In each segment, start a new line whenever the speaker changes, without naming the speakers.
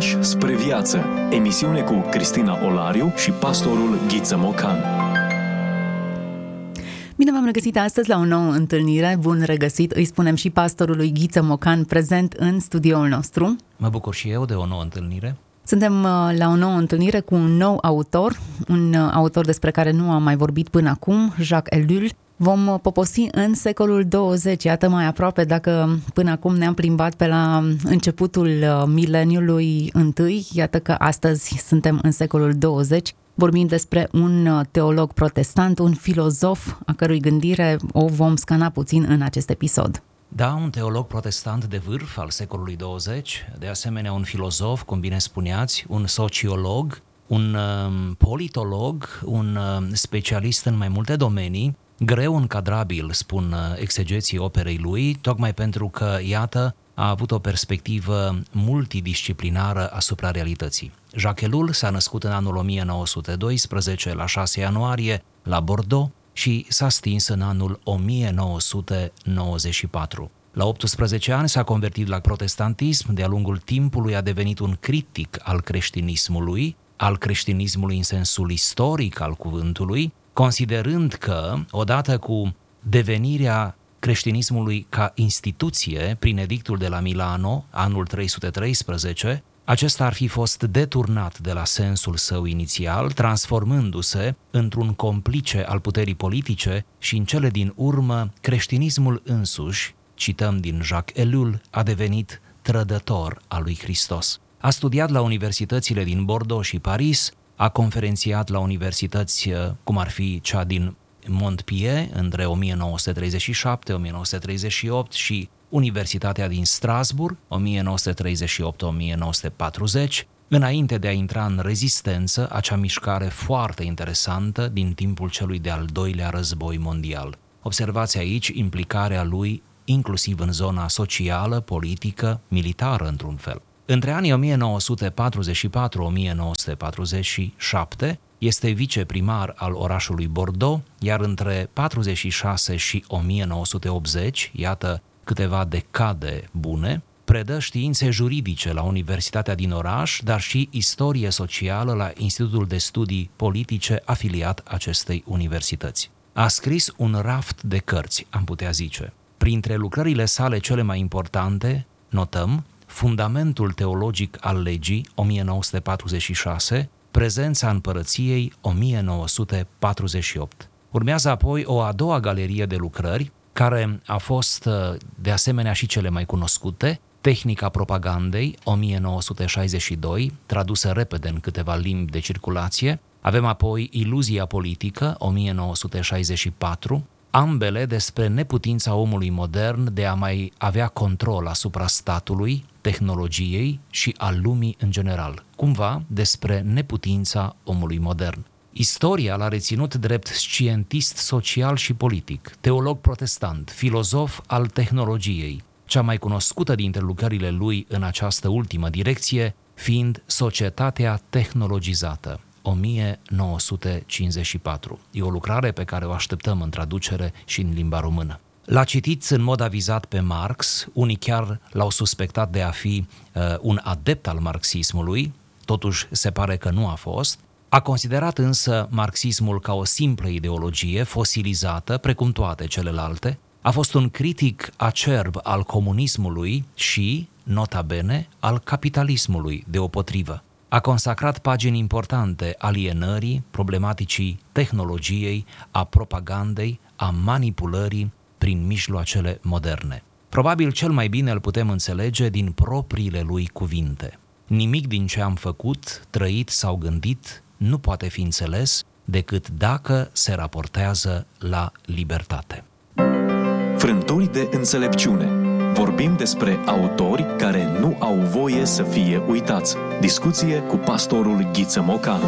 Pași spre viață. Emisiune cu Cristina Olariu și pastorul Ghiță Mocan.
Bine v-am regăsit astăzi la o nouă întâlnire. Bun regăsit, îi spunem și pastorului Ghiță Mocan prezent în studioul nostru.
Mă bucur și eu de o nouă întâlnire.
Suntem uh, la o nouă întâlnire cu un nou autor, un uh, autor despre care nu am mai vorbit până acum, Jacques Ellul. Vom uh, poposi în secolul 20, iată mai aproape dacă până acum ne-am plimbat pe la începutul mileniului întâi, iată că astăzi suntem în secolul 20. Vorbim despre un teolog protestant, un filozof a cărui gândire o vom scana puțin în acest episod.
Da, un teolog protestant de vârf al secolului 20, de asemenea un filozof, cum bine spuneați, un sociolog, un uh, politolog, un uh, specialist în mai multe domenii, greu încadrabil, spun uh, exegeții operei lui, tocmai pentru că, iată, a avut o perspectivă multidisciplinară asupra realității. Jacques Ellul s-a născut în anul 1912, la 6 ianuarie, la Bordeaux, și s-a stins în anul 1994. La 18 ani s-a convertit la protestantism, de-a lungul timpului a devenit un critic al creștinismului, al creștinismului în sensul istoric al cuvântului, considerând că, odată cu devenirea creștinismului ca instituție prin edictul de la Milano, anul 313, acesta ar fi fost deturnat de la sensul său inițial, transformându-se într-un complice al puterii politice și în cele din urmă creștinismul însuși, cităm din Jacques Ellul, a devenit trădător al lui Hristos. A studiat la universitățile din Bordeaux și Paris, a conferențiat la universități uh, cum ar fi cea din Montpellier între 1937-1938 și Universitatea din Strasburg, 1938-1940, înainte de a intra în rezistență, acea mișcare foarte interesantă din timpul celui de-al doilea război mondial. Observați aici implicarea lui inclusiv în zona socială, politică, militară într-un fel. Între anii 1944-1947 este viceprimar al orașului Bordeaux, iar între 46 și 1980, iată câteva decade bune, predă științe juridice la Universitatea din oraș, dar și istorie socială la Institutul de Studii Politice afiliat acestei universități. A scris un raft de cărți, am putea zice. Printre lucrările sale cele mai importante, notăm, Fundamentul teologic al legii 1946, Prezența împărăției 1948. Urmează apoi o a doua galerie de lucrări, care a fost de asemenea și cele mai cunoscute, Tehnica propagandei 1962, tradusă repede în câteva limbi de circulație, avem apoi Iluzia politică 1964, ambele despre neputința omului modern de a mai avea control asupra statului, tehnologiei și al lumii în general, cumva despre neputința omului modern. Istoria l-a reținut drept scientist social și politic, teolog protestant, filozof al tehnologiei, cea mai cunoscută dintre lucrările lui în această ultimă direcție fiind Societatea tehnologizată, 1954. E o lucrare pe care o așteptăm în traducere și în limba română. L-a citit în mod avizat pe Marx, unii chiar l-au suspectat de a fi uh, un adept al marxismului, totuși se pare că nu a fost. A considerat însă marxismul ca o simplă ideologie fosilizată, precum toate celelalte. A fost un critic acerb al comunismului și, nota bene, al capitalismului deopotrivă a consacrat pagini importante alienării, problematicii tehnologiei, a propagandei, a manipulării prin mijloacele moderne. Probabil cel mai bine îl putem înțelege din propriile lui cuvinte. Nimic din ce am făcut, trăit sau gândit nu poate fi înțeles decât dacă se raportează la libertate.
Frânturi de înțelepciune Vorbim despre autori care nu au voie să fie uitați. Discuție cu pastorul Ghiță Mocan.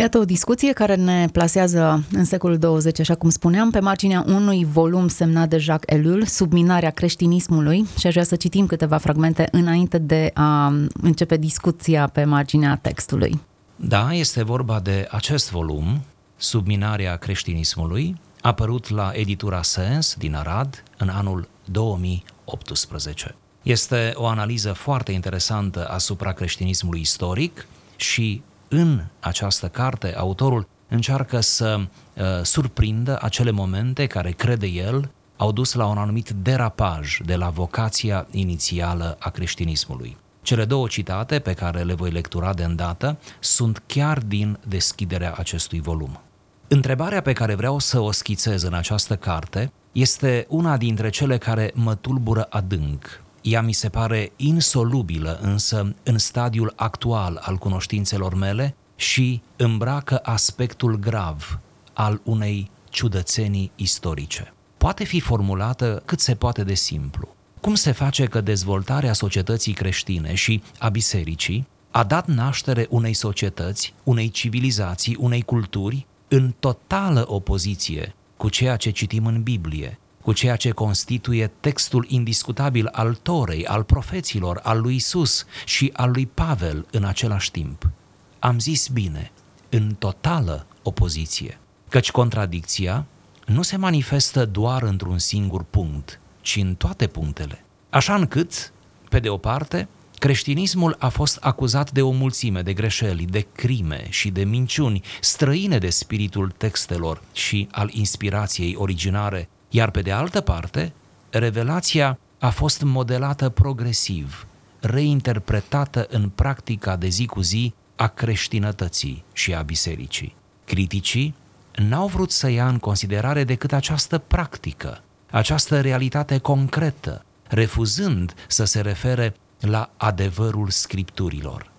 Iată o discuție care ne plasează în secolul 20, așa cum spuneam, pe marginea unui volum semnat de Jacques Ellul, Subminarea creștinismului, și aș vrea să citim câteva fragmente înainte de a începe discuția pe marginea textului.
Da, este vorba de acest volum, Subminarea creștinismului, apărut la editura Sens din Arad în anul 2018. Este o analiză foarte interesantă asupra creștinismului istoric și în această carte autorul încearcă să uh, surprindă acele momente care, crede el, au dus la un anumit derapaj de la vocația inițială a creștinismului. Cele două citate pe care le voi lectura de îndată sunt chiar din deschiderea acestui volum. Întrebarea pe care vreau să o schițez în această carte este una dintre cele care mă tulbură adânc. Ea mi se pare insolubilă însă în stadiul actual al cunoștințelor mele și îmbracă aspectul grav al unei ciudățenii istorice. Poate fi formulată cât se poate de simplu. Cum se face că dezvoltarea societății creștine și a bisericii a dat naștere unei societăți, unei civilizații, unei culturi în totală opoziție cu ceea ce citim în Biblie, cu ceea ce constituie textul indiscutabil al Torei, al profeților, al lui Isus și al lui Pavel în același timp. Am zis bine, în totală opoziție, căci contradicția nu se manifestă doar într-un singur punct, ci în toate punctele. Așa încât, pe de o parte, creștinismul a fost acuzat de o mulțime de greșeli, de crime și de minciuni străine de spiritul textelor și al inspirației originare, iar pe de altă parte, revelația a fost modelată progresiv, reinterpretată în practica de zi cu zi a creștinătății și a bisericii. Criticii n-au vrut să ia în considerare decât această practică, această realitate concretă, refuzând să se refere la adevărul scripturilor.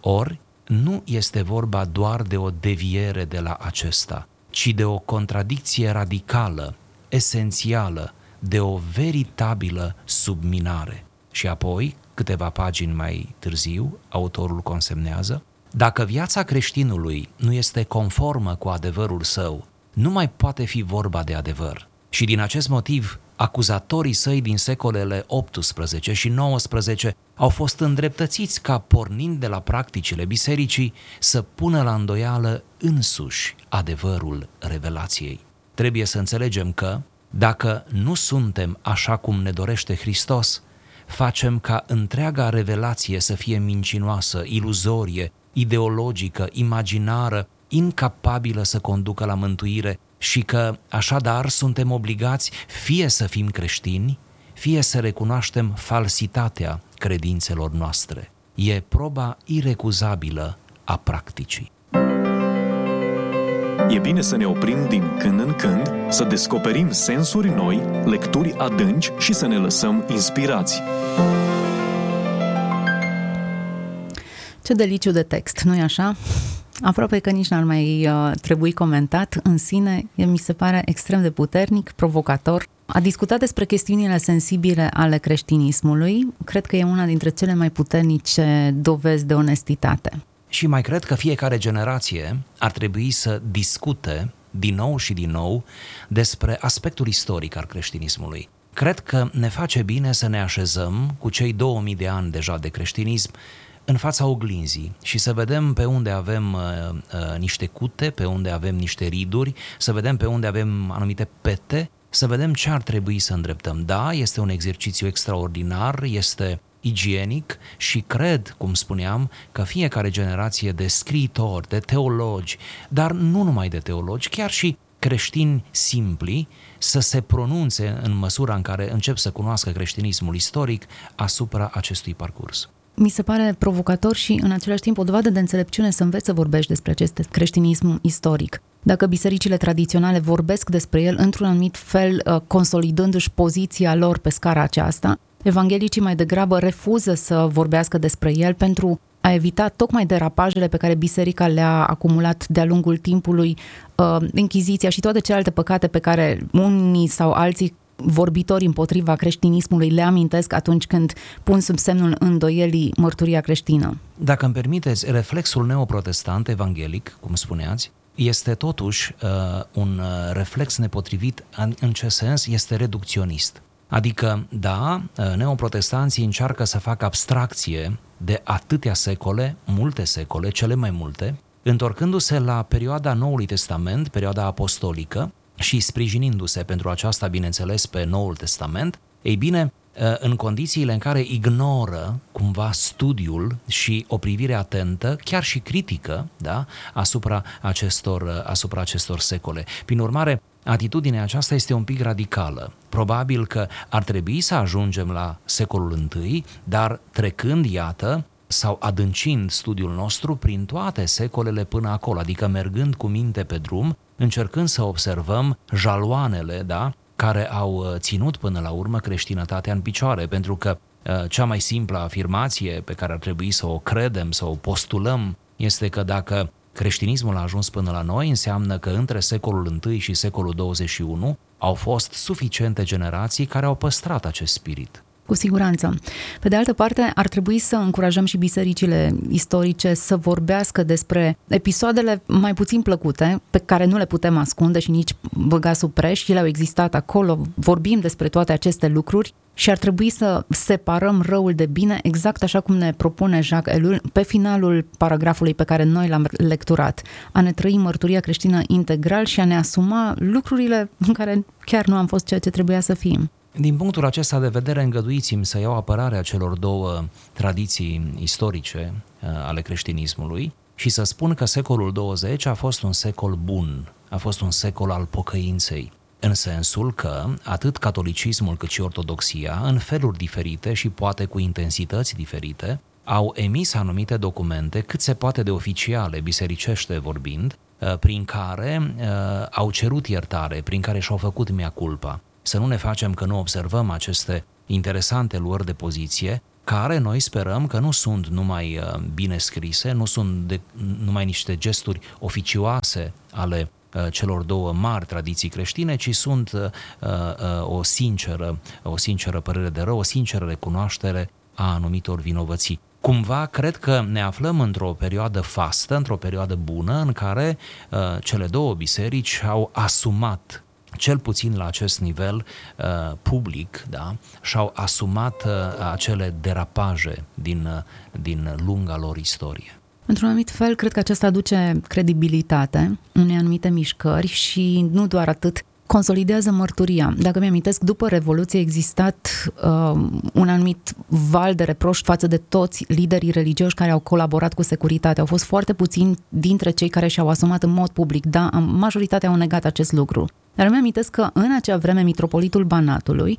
Ori, nu este vorba doar de o deviere de la acesta, ci de o contradicție radicală, esențială, de o veritabilă subminare. Și apoi, câteva pagini mai târziu, autorul consemnează, dacă viața creștinului nu este conformă cu adevărul său, nu mai poate fi vorba de adevăr. Și din acest motiv, acuzatorii săi din secolele 18 și 19 au fost îndreptățiți ca, pornind de la practicile bisericii, să pună la îndoială însuși adevărul revelației. Trebuie să înțelegem că, dacă nu suntem așa cum ne dorește Hristos, facem ca întreaga revelație să fie mincinoasă, iluzorie, ideologică, imaginară, incapabilă să conducă la mântuire și că, așadar, suntem obligați fie să fim creștini, fie să recunoaștem falsitatea credințelor noastre. E proba irecuzabilă a practicii.
E bine să ne oprim din când în când, să descoperim sensuri noi, lecturi adânci și să ne lăsăm inspirați.
Ce deliciu de text, nu-i așa? Aprope că nici n-ar mai uh, trebui comentat în sine, mi se pare extrem de puternic, provocator. A discutat despre chestiunile sensibile ale creștinismului, cred că e una dintre cele mai puternice dovezi de onestitate.
Și mai cred că fiecare generație ar trebui să discute din nou și din nou despre aspectul istoric al creștinismului. Cred că ne face bine să ne așezăm cu cei 2000 de ani deja de creștinism în fața oglinzii și să vedem pe unde avem uh, uh, niște cute, pe unde avem niște riduri, să vedem pe unde avem anumite pete, să vedem ce ar trebui să îndreptăm. Da, este un exercițiu extraordinar, este igienic și cred, cum spuneam, că fiecare generație de scriitori, de teologi, dar nu numai de teologi, chiar și creștini simpli, să se pronunțe în măsura în care încep să cunoască creștinismul istoric asupra acestui parcurs
mi se pare provocator și în același timp o dovadă de înțelepciune să înveți să vorbești despre acest creștinism istoric. Dacă bisericile tradiționale vorbesc despre el într-un anumit fel, uh, consolidându-și poziția lor pe scara aceasta, evanghelicii mai degrabă refuză să vorbească despre el pentru a evita tocmai derapajele pe care biserica le-a acumulat de-a lungul timpului, uh, închiziția și toate celelalte păcate pe care unii sau alții vorbitori împotriva creștinismului le amintesc atunci când pun sub semnul îndoielii mărturia creștină.
Dacă îmi permiteți, reflexul neoprotestant evanghelic, cum spuneați, este totuși uh, un uh, reflex nepotrivit în, în ce sens este reducționist. Adică, da, uh, neoprotestanții încearcă să facă abstracție de atâtea secole, multe secole, cele mai multe, întorcându-se la perioada Noului Testament, perioada apostolică, și sprijinindu-se pentru aceasta, bineînțeles, pe Noul Testament, ei bine, uh, în condițiile în care ignoră cumva studiul și o privire atentă, chiar și critică, da, asupra acestor, uh, asupra acestor secole. Prin urmare, atitudinea aceasta este un pic radicală. Probabil că ar trebui să ajungem la secolul I, dar trecând, iată, sau adâncind studiul nostru prin toate secolele până acolo, adică mergând cu minte pe drum, încercând să observăm jaloanele, da, care au uh, ținut până la urmă creștinătatea în picioare, pentru că uh, cea mai simplă afirmație pe care ar trebui să o credem, să o postulăm, este că dacă creștinismul a ajuns până la noi, înseamnă că între secolul I și secolul 21 au fost suficiente generații care au păstrat acest spirit.
Cu siguranță. Pe de altă parte, ar trebui să încurajăm și bisericile istorice să vorbească despre episoadele mai puțin plăcute, pe care nu le putem ascunde și nici băga sub preș. Ele au existat acolo, vorbim despre toate aceste lucruri și ar trebui să separăm răul de bine, exact așa cum ne propune Jacques Ellul pe finalul paragrafului pe care noi l-am lecturat. A ne trăi mărturia creștină integral și a ne asuma lucrurile în care chiar nu am fost ceea ce trebuia să fim.
Din punctul acesta de vedere, îngăduiți-mi să iau apărarea celor două tradiții istorice uh, ale creștinismului și să spun că secolul 20 a fost un secol bun, a fost un secol al pocăinței, în sensul că atât catolicismul cât și ortodoxia, în feluri diferite și poate cu intensități diferite, au emis anumite documente cât se poate de oficiale, bisericește vorbind, uh, prin care uh, au cerut iertare, prin care și-au făcut mea culpa să nu ne facem că nu observăm aceste interesante luări de poziție, care noi sperăm că nu sunt numai uh, bine scrise, nu sunt de, numai niște gesturi oficioase ale uh, celor două mari tradiții creștine, ci sunt uh, uh, o sinceră, o sinceră părere de rău, o sinceră recunoaștere a anumitor vinovății. Cumva cred că ne aflăm într-o perioadă fastă, într-o perioadă bună în care uh, cele două biserici au asumat cel puțin la acest nivel uh, public, da, și-au asumat uh, acele derapaje din, uh, din lunga lor istorie.
Într-un anumit fel, cred că aceasta aduce credibilitate unei anumite mișcări și nu doar atât, consolidează mărturia. Dacă mi-amintesc, după Revoluție a existat uh, un anumit val de reproș față de toți liderii religioși care au colaborat cu securitatea. Au fost foarte puțini dintre cei care și-au asumat în mod public, da, majoritatea au negat acest lucru. Dar îmi amintesc că în acea vreme mitropolitul Banatului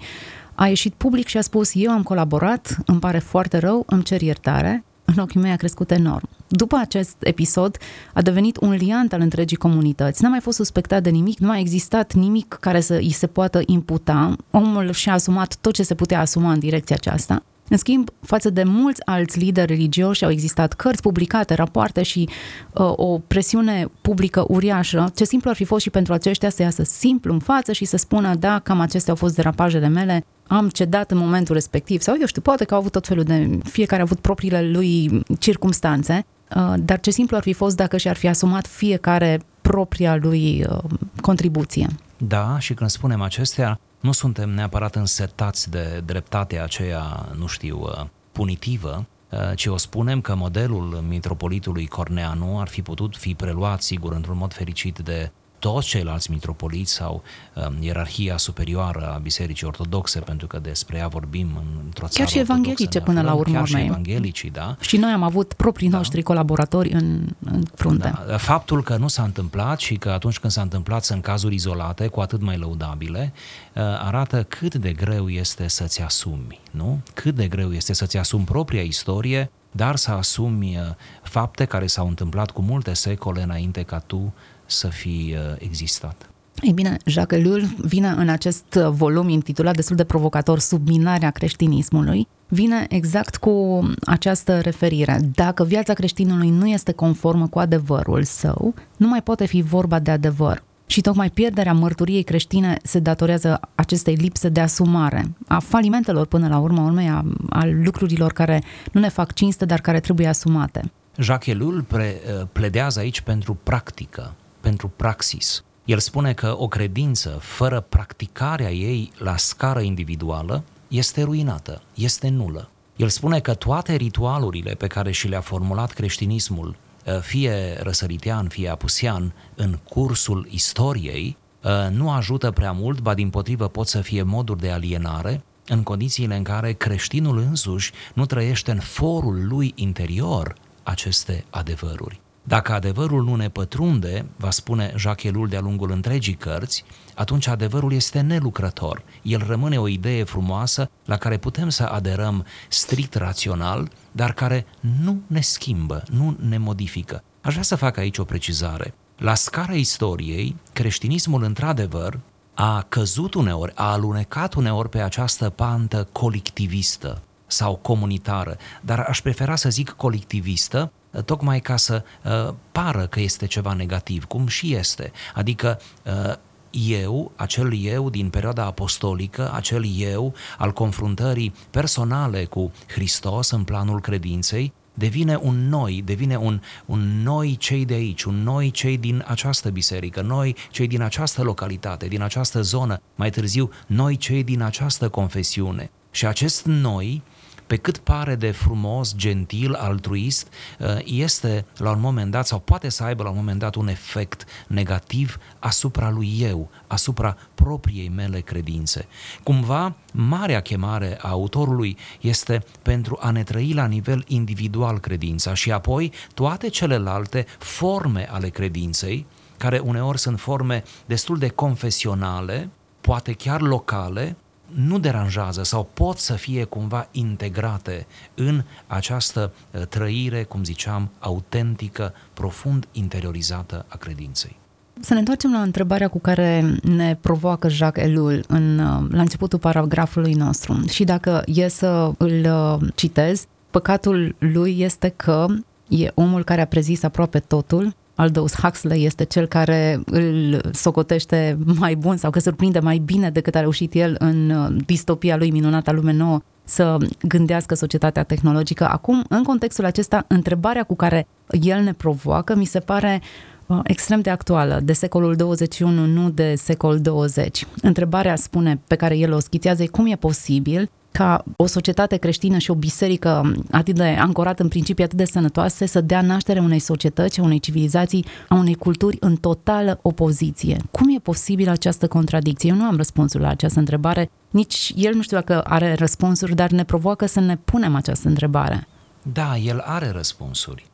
a ieșit public și a spus eu am colaborat, îmi pare foarte rău, îmi cer iertare, în ochii mei a crescut enorm. După acest episod, a devenit un liant al întregii comunități. N-a mai fost suspectat de nimic, nu a existat nimic care să îi se poată imputa. Omul și-a asumat tot ce se putea asuma în direcția aceasta. În schimb, față de mulți alți lideri religioși, au existat cărți publicate, rapoarte și uh, o presiune publică uriașă. Ce simplu ar fi fost și pentru aceștia să iasă simplu în față și să spună, da, cam acestea au fost derapajele mele, am cedat în momentul respectiv. Sau eu știu, poate că au avut tot felul de... Fiecare a avut propriile lui circumstanțe, uh, dar ce simplu ar fi fost dacă și-ar fi asumat fiecare propria lui uh, contribuție.
Da, și când spunem acestea, nu suntem neapărat însetați de dreptatea aceea, nu știu, uh, punitivă, uh, ci o spunem că modelul mitropolitului Corneanu ar fi putut fi preluat, sigur, într-un mod fericit de toți ceilalți mitropoliți sau um, ierarhia superioară a Bisericii Ortodoxe, pentru că despre ea vorbim într-o țară
Chiar și evanghelice până la urmă.
Chiar și evanghelicii, da.
Și noi am avut proprii da. noștri colaboratori în, în frunte.
Da. Faptul că nu s-a întâmplat și că atunci când s-a întâmplat sunt cazuri izolate, cu atât mai lăudabile, uh, arată cât de greu este să-ți asumi, nu? Cât de greu este să-ți asumi propria istorie, dar să asumi uh, fapte care s-au întâmplat cu multe secole înainte ca tu să fi uh, existat.
Ei bine, Jacques Ellul vine în acest volum intitulat destul de provocator Subminarea creștinismului, vine exact cu această referire. Dacă viața creștinului nu este conformă cu adevărul său, nu mai poate fi vorba de adevăr. Și tocmai pierderea mărturiei creștine se datorează acestei lipse de asumare, a falimentelor până la urmă urmei, a, a lucrurilor care nu ne fac cinste, dar care trebuie asumate.
Jacques Ellul pre, uh, pledează aici pentru practică, pentru praxis. El spune că o credință fără practicarea ei la scară individuală este ruinată, este nulă. El spune că toate ritualurile pe care și le-a formulat creștinismul, eh, fie răsăritean, fie apusian, în cursul istoriei, eh, nu ajută prea mult, ba din potrivă pot să fie moduri de alienare, în condițiile în care creștinul însuși nu trăiește în forul lui interior aceste adevăruri. Dacă adevărul nu ne pătrunde, va spune Jacques Ellul de-a lungul întregii cărți, atunci adevărul este nelucrător. El rămâne o idee frumoasă la care putem să aderăm strict rațional, dar care nu ne schimbă, nu ne modifică. Aș vrea să fac aici o precizare. La scara istoriei, creștinismul într-adevăr a căzut uneori, a alunecat uneori pe această pantă colectivistă sau comunitară, dar aș prefera să zic colectivistă, tocmai ca să uh, pară că este ceva negativ, cum și este. Adică uh, eu, acel eu din perioada apostolică, acel eu al confruntării personale cu Hristos în planul credinței, devine un noi, devine un, un noi cei de aici, un noi cei din această biserică, noi cei din această localitate, din această zonă, mai târziu noi cei din această confesiune. Și acest noi pe cât pare de frumos, gentil, altruist, uh, este la un moment dat sau poate să aibă la un moment dat un efect negativ asupra lui eu, asupra propriei mele credințe. Cumva, marea chemare a autorului este pentru a ne trăi la nivel individual credința și apoi toate celelalte forme ale credinței, care uneori sunt forme destul de confesionale, poate chiar locale, nu deranjează sau pot să fie cumva integrate în această uh, trăire, cum ziceam, autentică, profund interiorizată a credinței.
Să ne întoarcem la întrebarea cu care ne provoacă Jacques Ellul în, uh, la începutul paragrafului nostru. Și dacă e să îl uh, citez, păcatul lui este că e omul care a prezis aproape totul, Aldous Huxley este cel care îl socotește mai bun sau că surprinde mai bine decât a reușit el în uh, distopia lui Minunata Lume Nouă să gândească societatea tehnologică. Acum, în contextul acesta, întrebarea cu care el ne provoacă mi se pare uh, extrem de actuală, de secolul 21, nu de secol 20. Întrebarea spune, pe care el o schițează, e cum e posibil ca o societate creștină și o biserică atât de ancorată în principii atât de sănătoase să dea naștere unei societăți, a unei civilizații, a unei culturi în totală opoziție. Cum e posibil această contradicție? Eu nu am răspunsul la această întrebare, nici el nu știu dacă are răspunsuri, dar ne provoacă să ne punem această întrebare.
Da, el are răspunsuri.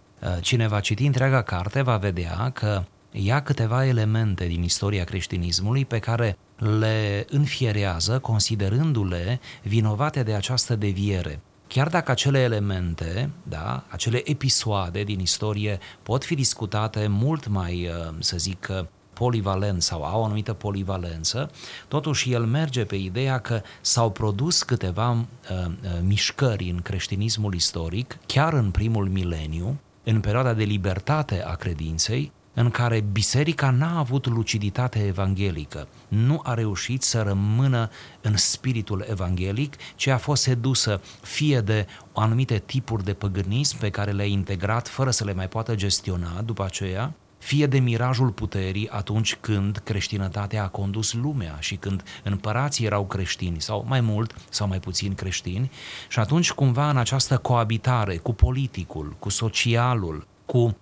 Cine va citi întreaga carte va vedea că ia câteva elemente din istoria creștinismului pe care le înfierează considerându-le vinovate de această deviere. Chiar dacă acele elemente, da, acele episoade din istorie pot fi discutate mult mai, uh, să zic, polivalent sau au o anumită polivalență, totuși el merge pe ideea că s-au produs câteva uh, uh, mișcări în creștinismul istoric, chiar în primul mileniu, în perioada de libertate a credinței, în care biserica n-a avut luciditate evanghelică, nu a reușit să rămână în spiritul evanghelic, ci a fost sedusă fie de anumite tipuri de păgânism pe care le-a integrat fără să le mai poată gestiona după aceea, fie de mirajul puterii atunci când creștinătatea a condus lumea și când împărații erau creștini sau mai mult sau mai puțin creștini. Și atunci cumva în această coabitare cu politicul, cu socialul, cu Uh,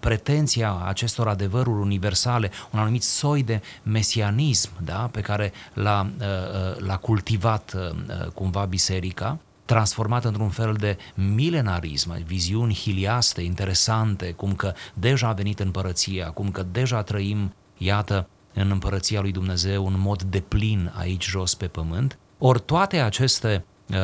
pretenția acestor adevăruri universale, un anumit soi de mesianism da, pe care l-a, uh, uh, l-a cultivat cumva biserica, transformat într-un fel de milenarism, viziuni hiliaste, interesante, cum că deja a venit împărăția, cum că deja trăim, iată, în împărăția lui Dumnezeu în mod deplin aici jos pe pământ. Ori toate aceste uh,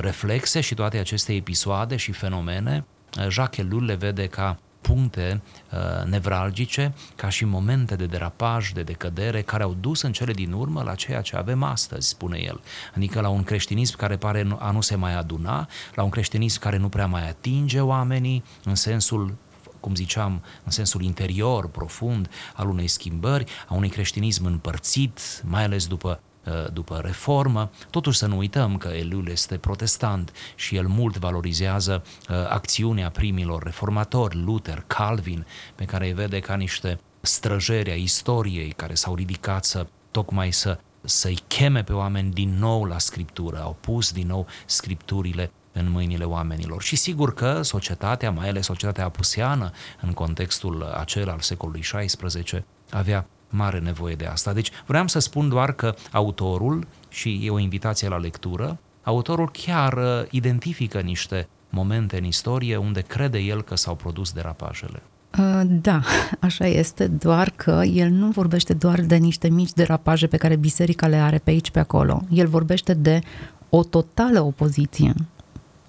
reflexe și toate aceste episoade și fenomene, Jacques Ellul le vede ca puncte uh, nevralgice, ca și momente de derapaj, de decădere, care au dus în cele din urmă la ceea ce avem astăzi, spune el. Adică la un creștinism care pare a nu se mai aduna, la un creștinism care nu prea mai atinge oamenii, în sensul cum ziceam, în sensul interior, profund, al unei schimbări, a unui creștinism împărțit, mai ales după Uh, după reformă. Totuși să nu uităm că Eliul este protestant și el mult valorizează uh, acțiunea primilor reformatori, Luther, Calvin, pe care îi vede ca niște străjeri a istoriei care s-au ridicat să tocmai să să-i cheme pe oameni din nou la scriptură, au pus din nou scripturile în mâinile oamenilor. Și sigur că societatea, mai ales societatea apuseană, în contextul acela al secolului XVI, avea mare nevoie de asta. Deci vreau să spun doar că autorul, și e o invitație la lectură, autorul chiar uh, identifică niște momente în istorie unde crede el că s-au produs derapajele.
Uh, da, așa este, doar că el nu vorbește doar de niște mici derapaje pe care biserica le are pe aici, pe acolo. El vorbește de o totală opoziție,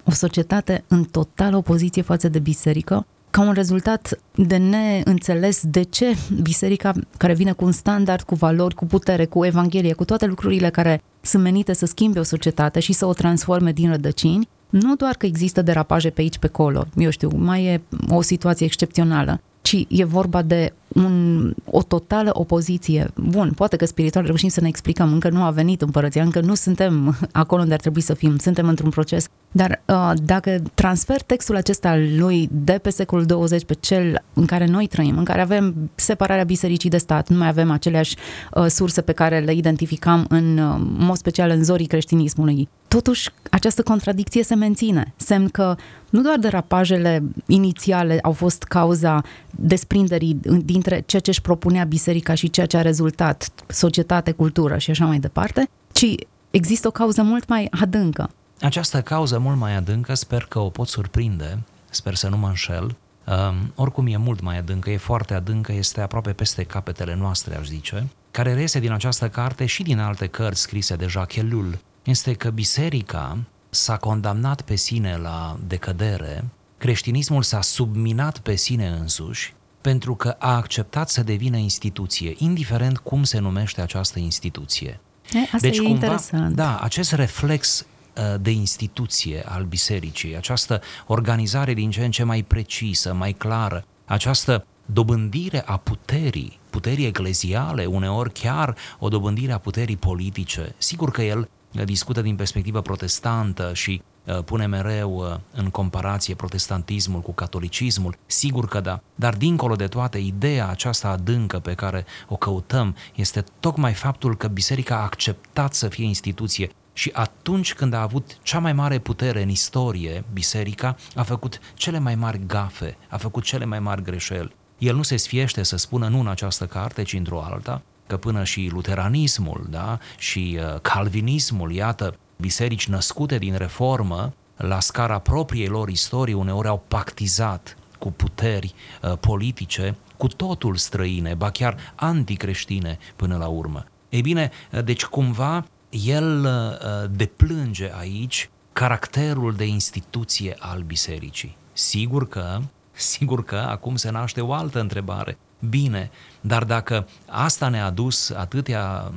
o societate în totală opoziție față de biserică, ca un rezultat de neînțeles de ce biserica care vine cu un standard, cu valori, cu putere, cu evanghelie, cu toate lucrurile care sunt menite să schimbe o societate și să o transforme din rădăcini, nu doar că există derapaje pe aici, pe acolo, eu știu, mai e o situație excepțională, ci e vorba de un, o totală opoziție. Bun, poate că spiritual reușim să ne explicăm, încă nu a venit împărăția, încă nu suntem acolo unde ar trebui să fim, suntem într-un proces. Dar uh, dacă transfer textul acesta al lui de pe secolul 20 pe cel în care noi trăim, în care avem separarea bisericii de stat, nu mai avem aceleași uh, surse pe care le identificam în uh, mod special în zorii creștinismului, totuși această contradicție se menține. Semn că nu doar derapajele inițiale au fost cauza desprinderii dintre ceea ce își propunea biserica și ceea ce a rezultat, societate, cultură și așa mai departe, ci există o cauză mult mai adâncă.
Această cauză mult mai adâncă sper că o pot surprinde, sper să nu mă înșel, um, oricum e mult mai adâncă, e foarte adâncă, este aproape peste capetele noastre, aș zice, care reiese din această carte și din alte cărți scrise de Jacques Ellul, este că biserica s-a condamnat pe sine la decădere, creștinismul s-a subminat pe sine însuși pentru că a acceptat să devină instituție, indiferent cum se numește această instituție.
E, asta deci, e cumva, interesant.
Da, acest reflex uh, de instituție al bisericii, această organizare din ce în ce mai precisă, mai clară, această dobândire a puterii, puterii ecleziale, uneori chiar o dobândire a puterii politice. Sigur că el discută din perspectivă protestantă și uh, pune mereu uh, în comparație protestantismul cu catolicismul, sigur că da, dar dincolo de toate, ideea aceasta adâncă pe care o căutăm este tocmai faptul că biserica a acceptat să fie instituție. Și atunci când a avut cea mai mare putere în istorie, biserica a făcut cele mai mari gafe, a făcut cele mai mari greșeli. El nu se sfiește să spună nu în această carte, ci într-o alta, că până și luteranismul da, și uh, calvinismul, iată, biserici născute din reformă, la scara propriei lor istorii, uneori au pactizat cu puteri uh, politice cu totul străine, ba chiar anticreștine până la urmă. Ei bine, uh, deci cumva el uh, deplânge aici caracterul de instituție al bisericii. Sigur că, sigur că acum se naște o altă întrebare. Bine, dar dacă asta ne-a dus atâtea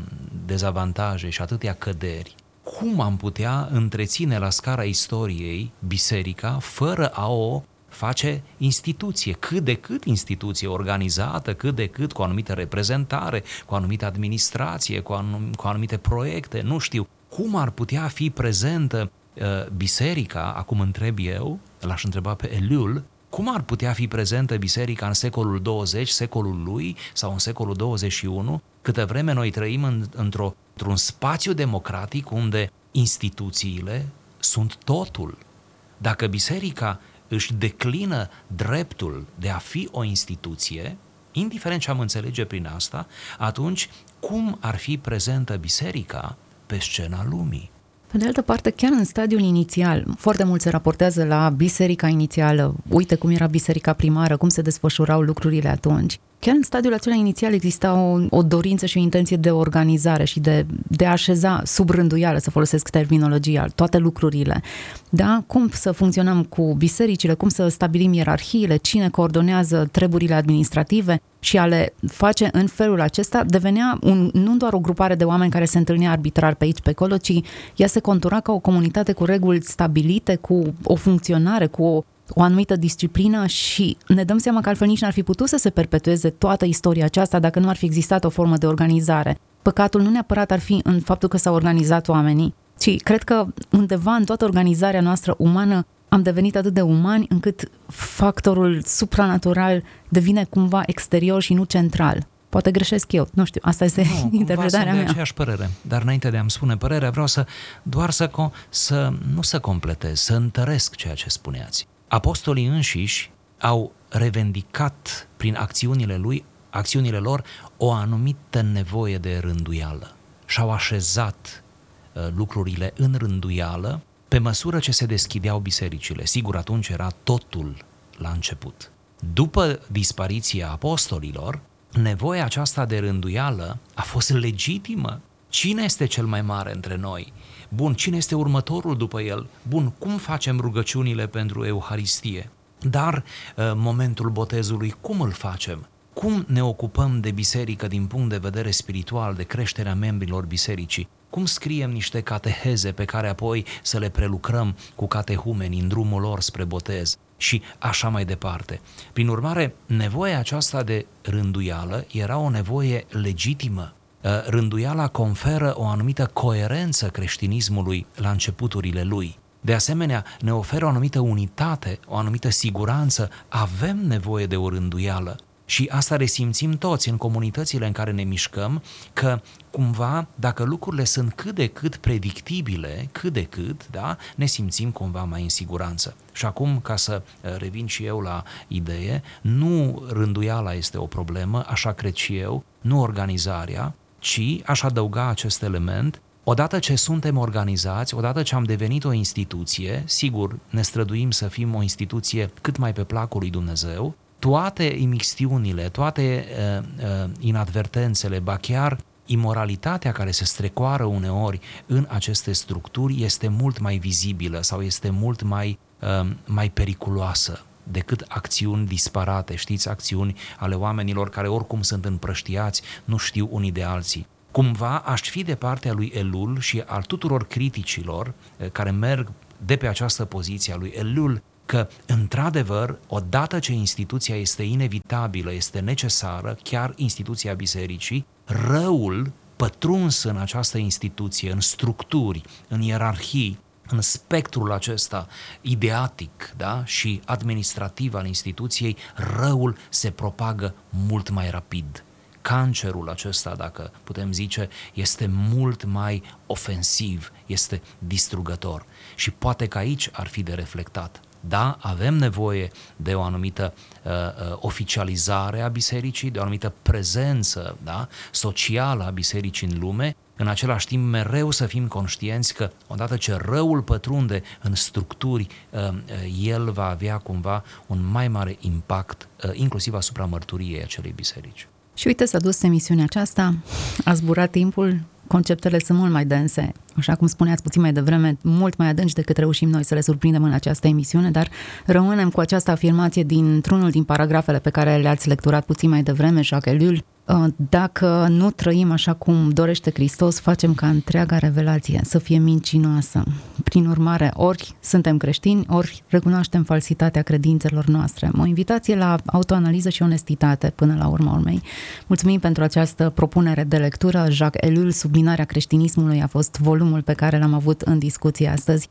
dezavantaje și atâtea căderi, cum am putea întreține la scara istoriei biserica fără a o face instituție, cât de cât instituție organizată, cât de cât cu o anumită reprezentare, cu o anumită administrație, cu, anum- cu anumite proiecte, nu știu. Cum ar putea fi prezentă uh, biserica, acum întreb eu, l-aș întreba pe Elul, cum ar putea fi prezentă biserica în secolul 20, secolul lui sau în secolul 21, câtă vreme noi trăim în, într-o, într-un spațiu democratic unde instituțiile sunt totul. Dacă biserica își declină dreptul de a fi o instituție, indiferent ce am înțelege prin asta, atunci cum ar fi prezentă biserica pe scena lumii?
Pe de altă parte, chiar în stadiul inițial, foarte mult se raportează la biserica inițială, uite cum era biserica primară, cum se desfășurau lucrurile atunci. Chiar în stadiul acela inițial exista o, o dorință și o intenție de organizare și de, de a așeza sub rânduială, să folosesc terminologia, toate lucrurile. Da? Cum să funcționăm cu bisericile, cum să stabilim ierarhiile, cine coordonează treburile administrative și a le face în felul acesta devenea un, nu doar o grupare de oameni care se întâlnea arbitrar pe aici, pe acolo, ci ea se contura ca o comunitate cu reguli stabilite, cu o funcționare, cu o o anumită disciplină și ne dăm seama că altfel nici n-ar fi putut să se perpetueze toată istoria aceasta dacă nu ar fi existat o formă de organizare. Păcatul nu neapărat ar fi în faptul că s-au organizat oamenii, ci cred că undeva în toată organizarea noastră umană am devenit atât de umani încât factorul supranatural devine cumva exterior și nu central. Poate greșesc eu, nu știu, asta este nu, interpretarea mea.
Nu, aceeași părere, dar înainte de a-mi spune părerea, vreau să doar să, să nu să completez, să întăresc ceea ce spuneați. Apostolii înșiși au revendicat prin acțiunile lui acțiunile lor o anumită nevoie de rânduială și-au așezat uh, lucrurile în rânduială pe măsură ce se deschideau bisericile. Sigur, atunci era totul la început. După dispariția apostolilor, nevoia aceasta de rânduială a fost legitimă. Cine este cel mai mare între noi? Bun, cine este următorul după el? Bun, cum facem rugăciunile pentru Euharistie? Dar uh, momentul botezului, cum îl facem? Cum ne ocupăm de biserică din punct de vedere spiritual, de creșterea membrilor bisericii? Cum scriem niște cateheze pe care apoi să le prelucrăm cu catehumeni în drumul lor spre botez? Și așa mai departe. Prin urmare, nevoia aceasta de rânduială era o nevoie legitimă. Uh, rânduiala conferă o anumită coerență creștinismului la începuturile lui. De asemenea, ne oferă o anumită unitate, o anumită siguranță. Avem nevoie de o rânduială. Și asta resimțim toți în comunitățile în care ne mișcăm, că cumva, dacă lucrurile sunt cât de cât predictibile, cât de cât, da, ne simțim cumva mai în siguranță. Și acum, ca să uh, revin și eu la idee, nu rânduiala este o problemă, așa cred și eu, nu organizarea, ci aș adăuga acest element, Odată ce suntem organizați, odată ce am devenit o instituție, sigur, ne străduim să fim o instituție cât mai pe placul lui Dumnezeu, toate imixtiunile, toate uh, uh, inadvertențele, ba chiar imoralitatea care se strecoară uneori în aceste structuri este mult mai vizibilă sau este mult mai, uh, mai periculoasă decât acțiuni disparate, știți, acțiuni ale oamenilor care oricum sunt împrăștiați, nu știu unii de alții. Cumva aș fi de partea lui Elul și al tuturor criticilor eh, care merg de pe această poziție a lui Elul că, într-adevăr, odată ce instituția este inevitabilă, este necesară, chiar instituția bisericii, răul pătruns în această instituție, în structuri, în ierarhii, în spectrul acesta ideatic da? și administrativ al instituției, răul se propagă mult mai rapid. Cancerul acesta, dacă putem zice, este mult mai ofensiv, este distrugător. Și poate că aici ar fi de reflectat. Da, avem nevoie de o anumită uh, uh, oficializare a bisericii, de o anumită prezență da, socială a bisericii în lume, în același timp mereu să fim conștienți că odată ce răul pătrunde în structuri, uh, uh, el va avea cumva un mai mare impact, uh, inclusiv asupra mărturiei acelei biserici.
Și uite, s-a dus emisiunea aceasta, a zburat timpul, conceptele sunt mult mai dense, așa cum spuneați puțin mai devreme, mult mai adânci decât reușim noi să le surprindem în această emisiune, dar rămânem cu această afirmație dintr-unul din paragrafele pe care le-ați lecturat puțin mai devreme, Jacques Ellul, Uh, dacă nu trăim așa cum dorește Hristos, facem ca întreaga revelație să fie mincinoasă. Prin urmare, ori suntem creștini, ori recunoaștem falsitatea credințelor noastre. O invitație la autoanaliză și onestitate până la urma urmei. Mulțumim pentru această propunere de lectură. Jacques Ellul, Subminarea creștinismului, a fost volumul pe care l-am avut în discuție astăzi.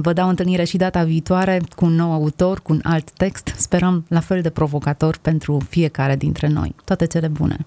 Vă dau întâlnire și data viitoare cu un nou autor, cu un alt text. Sperăm la fel de provocator pentru fiecare dintre noi. Toate cele bune!